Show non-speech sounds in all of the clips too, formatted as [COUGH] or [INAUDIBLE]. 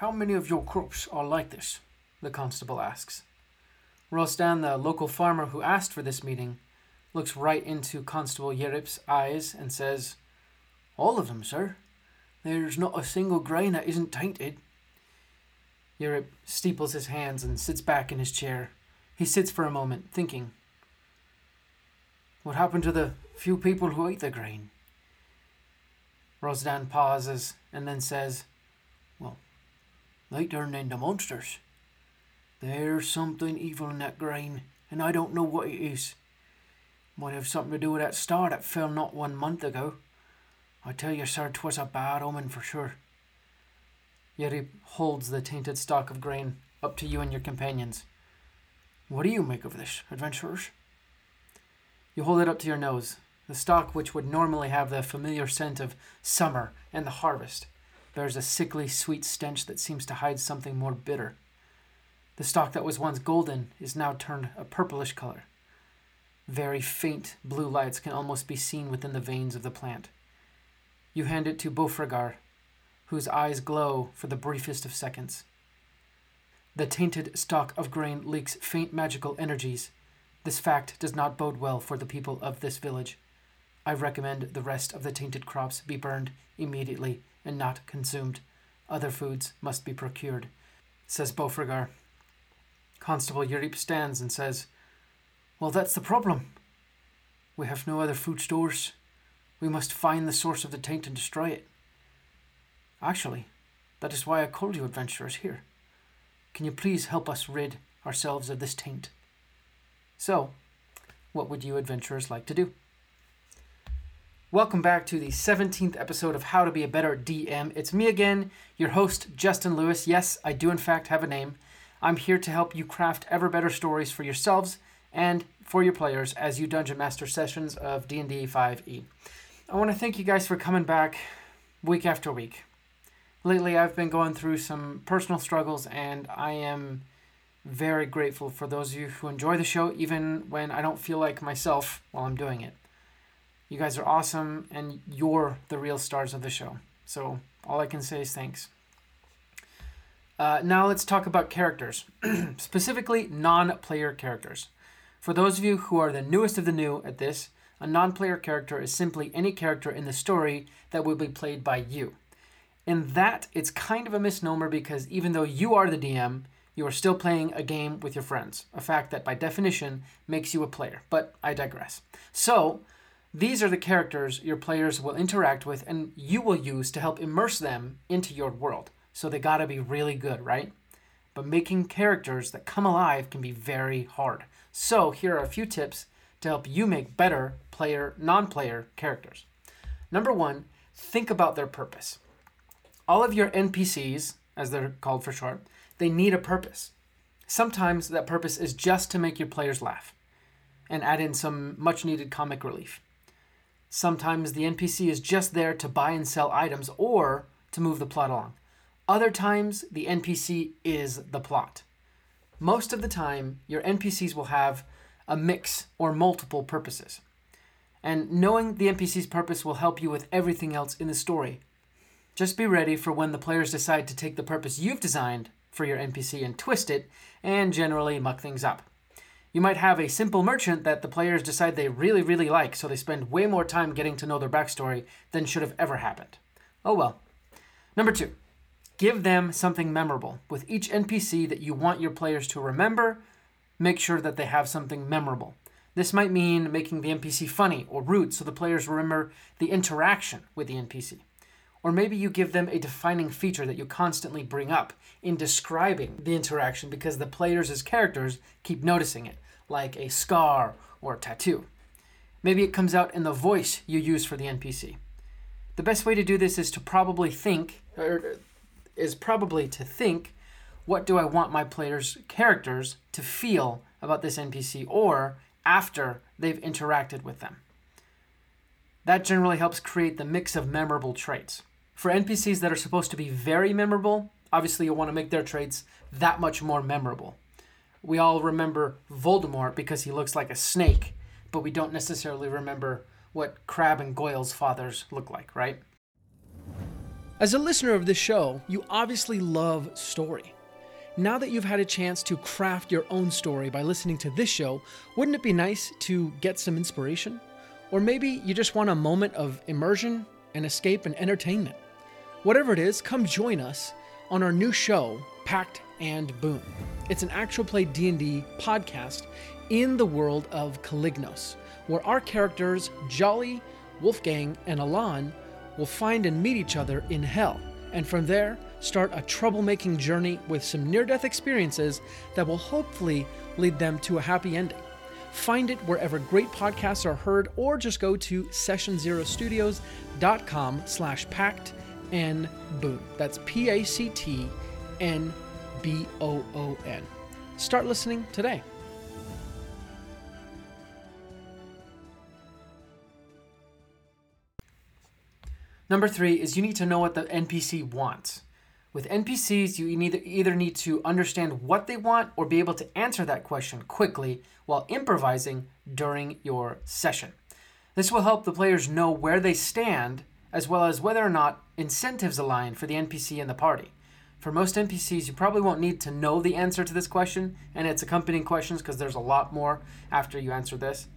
How many of your crops are like this? the constable asks. Rostan, the local farmer who asked for this meeting, looks right into Constable Yerip's eyes and says, All of them, sir. There's not a single grain that isn't tainted. Yerip steeples his hands and sits back in his chair. He sits for a moment, thinking. What happened to the few people who ate the grain? Rosdan pauses and then says, Well, they turned into monsters. There's something evil in that grain, and I don't know what it is. Might have something to do with that star that fell not one month ago. I tell you, sir, 'twas a bad omen for sure. Yet he holds the tainted stock of grain up to you and your companions. What do you make of this, adventurers? You hold it up to your nose. The stock, which would normally have the familiar scent of summer and the harvest, bears a sickly sweet stench that seems to hide something more bitter. The stalk that was once golden is now turned a purplish color. Very faint blue lights can almost be seen within the veins of the plant. You hand it to Beauregard, whose eyes glow for the briefest of seconds. The tainted stalk of grain leaks faint magical energies. This fact does not bode well for the people of this village. I recommend the rest of the tainted crops be burned immediately and not consumed. Other foods must be procured, says Beauregard. Constable Yurip stands and says, Well, that's the problem. We have no other food stores. We must find the source of the taint and destroy it. Actually, that is why I called you adventurers here. Can you please help us rid ourselves of this taint? So, what would you adventurers like to do? Welcome back to the 17th episode of How to Be a Better DM. It's me again, your host, Justin Lewis. Yes, I do in fact have a name. I'm here to help you craft ever better stories for yourselves and for your players as you dungeon master sessions of D&D 5e. I want to thank you guys for coming back week after week. Lately, I've been going through some personal struggles, and I am very grateful for those of you who enjoy the show, even when I don't feel like myself while I'm doing it. You guys are awesome, and you're the real stars of the show. So, all I can say is thanks. Uh, now, let's talk about characters, [CLEARS THROAT] specifically non player characters. For those of you who are the newest of the new at this, a non player character is simply any character in the story that will be played by you. In that, it's kind of a misnomer because even though you are the DM, you are still playing a game with your friends, a fact that by definition makes you a player. But I digress. So, these are the characters your players will interact with and you will use to help immerse them into your world. So they gotta be really good, right? But making characters that come alive can be very hard. So here are a few tips to help you make better player, non player characters. Number one, think about their purpose. All of your NPCs, as they're called for short, they need a purpose. Sometimes that purpose is just to make your players laugh and add in some much needed comic relief. Sometimes the NPC is just there to buy and sell items or to move the plot along. Other times, the NPC is the plot. Most of the time, your NPCs will have a mix or multiple purposes. And knowing the NPC's purpose will help you with everything else in the story. Just be ready for when the players decide to take the purpose you've designed for your NPC and twist it, and generally muck things up. You might have a simple merchant that the players decide they really, really like, so they spend way more time getting to know their backstory than should have ever happened. Oh well. Number two, give them something memorable. With each NPC that you want your players to remember, make sure that they have something memorable. This might mean making the NPC funny or rude so the players remember the interaction with the NPC. Or maybe you give them a defining feature that you constantly bring up in describing the interaction because the players as characters keep noticing it, like a scar or a tattoo. Maybe it comes out in the voice you use for the NPC. The best way to do this is to probably think, or is probably to think, what do I want my players' characters to feel about this NPC or after they've interacted with them? That generally helps create the mix of memorable traits. For NPCs that are supposed to be very memorable, obviously you want to make their traits that much more memorable. We all remember Voldemort because he looks like a snake, but we don't necessarily remember what Crabbe and Goyle's fathers look like, right? As a listener of this show, you obviously love story. Now that you've had a chance to craft your own story by listening to this show, wouldn't it be nice to get some inspiration? Or maybe you just want a moment of immersion and escape and entertainment. Whatever it is, come join us on our new show, Pact and Boon. It's an actual play D&D podcast in the world of Calignos, where our characters Jolly, Wolfgang, and Alan will find and meet each other in hell, and from there, start a troublemaking journey with some near death experiences that will hopefully lead them to a happy ending. Find it wherever great podcasts are heard, or just go to sessionzerostudios.com slash pact and boon. That's P A C T N B O O N. Start listening today. Number three is you need to know what the NPC wants. With NPCs, you either, either need to understand what they want or be able to answer that question quickly while improvising during your session. This will help the players know where they stand as well as whether or not incentives align for the NPC and the party. For most NPCs, you probably won't need to know the answer to this question and its accompanying questions because there's a lot more after you answer this.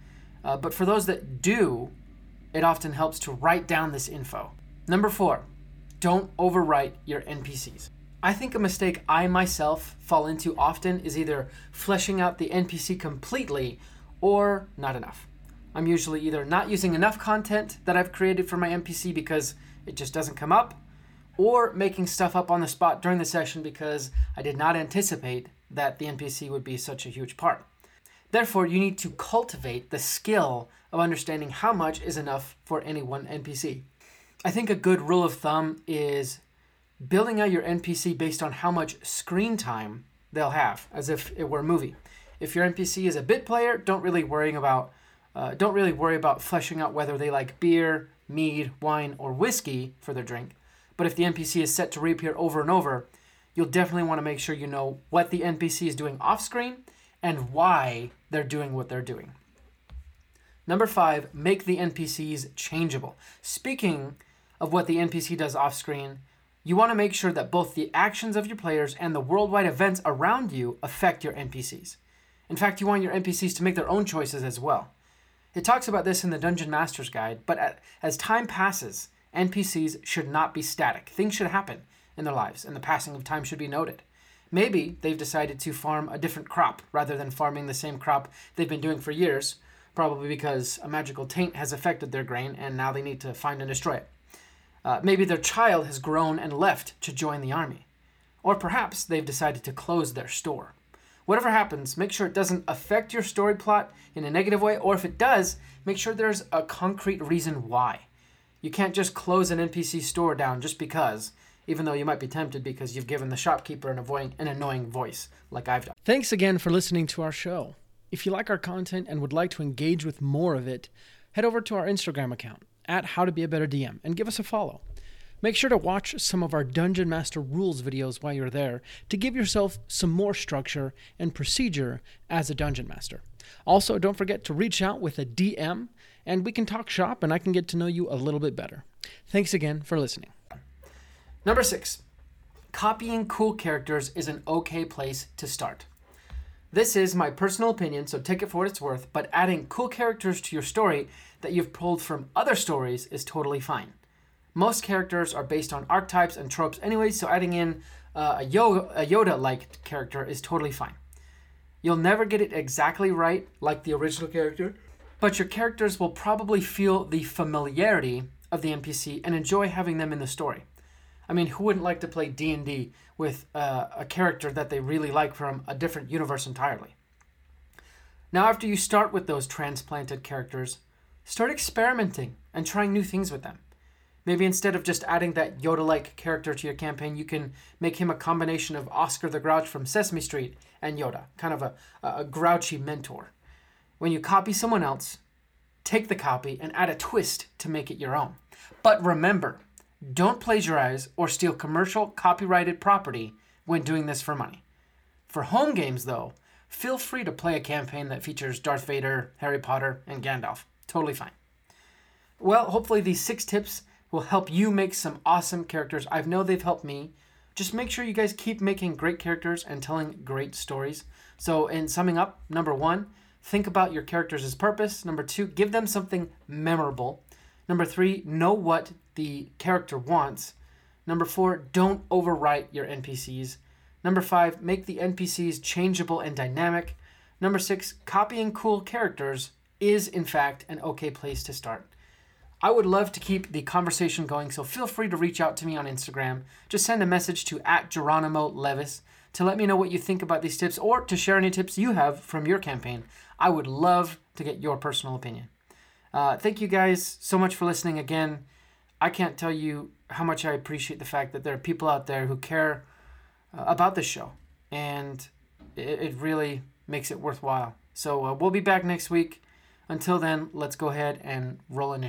Uh, but for those that do, it often helps to write down this info. Number four, don't overwrite your NPCs. I think a mistake I myself fall into often is either fleshing out the NPC completely or not enough. I'm usually either not using enough content that I've created for my NPC because it just doesn't come up, or making stuff up on the spot during the session because I did not anticipate that the NPC would be such a huge part. Therefore, you need to cultivate the skill of understanding how much is enough for any one NPC. I think a good rule of thumb is building out your NPC based on how much screen time they'll have, as if it were a movie. If your NPC is a bit player, don't really worry about uh, don't really worry about fleshing out whether they like beer, mead, wine, or whiskey for their drink. But if the NPC is set to reappear over and over, you'll definitely want to make sure you know what the NPC is doing off screen and why they're doing what they're doing. Number five, make the NPCs changeable. Speaking of what the NPC does off screen, you want to make sure that both the actions of your players and the worldwide events around you affect your NPCs. In fact, you want your NPCs to make their own choices as well. It talks about this in the Dungeon Master's Guide, but as time passes, NPCs should not be static. Things should happen in their lives, and the passing of time should be noted. Maybe they've decided to farm a different crop rather than farming the same crop they've been doing for years, probably because a magical taint has affected their grain and now they need to find and destroy it. Uh, maybe their child has grown and left to join the army. Or perhaps they've decided to close their store. Whatever happens, make sure it doesn't affect your story plot in a negative way, or if it does, make sure there's a concrete reason why. You can't just close an NPC store down just because, even though you might be tempted because you've given the shopkeeper an, avoid- an annoying voice, like I've done. Thanks again for listening to our show. If you like our content and would like to engage with more of it, head over to our Instagram account at How to Be a Better DM and give us a follow. Make sure to watch some of our Dungeon Master rules videos while you're there to give yourself some more structure and procedure as a Dungeon Master. Also, don't forget to reach out with a DM and we can talk shop and I can get to know you a little bit better. Thanks again for listening. Number six, copying cool characters is an okay place to start. This is my personal opinion, so take it for what it's worth, but adding cool characters to your story that you've pulled from other stories is totally fine. Most characters are based on archetypes and tropes anyway, so adding in uh, a, Yoda like character is totally fine. You'll never get it exactly right like the original character, but your characters will probably feel the familiarity of the NPC and enjoy having them in the story. I mean, who wouldn't like to play D&D with uh, a character that they really like from a different universe entirely? Now, after you start with those transplanted characters, start experimenting and trying new things with them. Maybe instead of just adding that Yoda like character to your campaign, you can make him a combination of Oscar the Grouch from Sesame Street and Yoda, kind of a, a grouchy mentor. When you copy someone else, take the copy and add a twist to make it your own. But remember, don't plagiarize or steal commercial copyrighted property when doing this for money. For home games, though, feel free to play a campaign that features Darth Vader, Harry Potter, and Gandalf. Totally fine. Well, hopefully, these six tips will help you make some awesome characters. I know they've helped me. Just make sure you guys keep making great characters and telling great stories. So, in summing up, number one, think about your characters' purpose. Number two, give them something memorable. Number three, know what the character wants. Number four, don't overwrite your NPCs. Number five, make the NPCs changeable and dynamic. Number six, copying cool characters is, in fact, an okay place to start. I would love to keep the conversation going, so feel free to reach out to me on Instagram. Just send a message to at Geronimo Levis to let me know what you think about these tips or to share any tips you have from your campaign. I would love to get your personal opinion. Uh, thank you guys so much for listening again. I can't tell you how much I appreciate the fact that there are people out there who care uh, about this show, and it, it really makes it worthwhile. So uh, we'll be back next week. Until then, let's go ahead and roll in.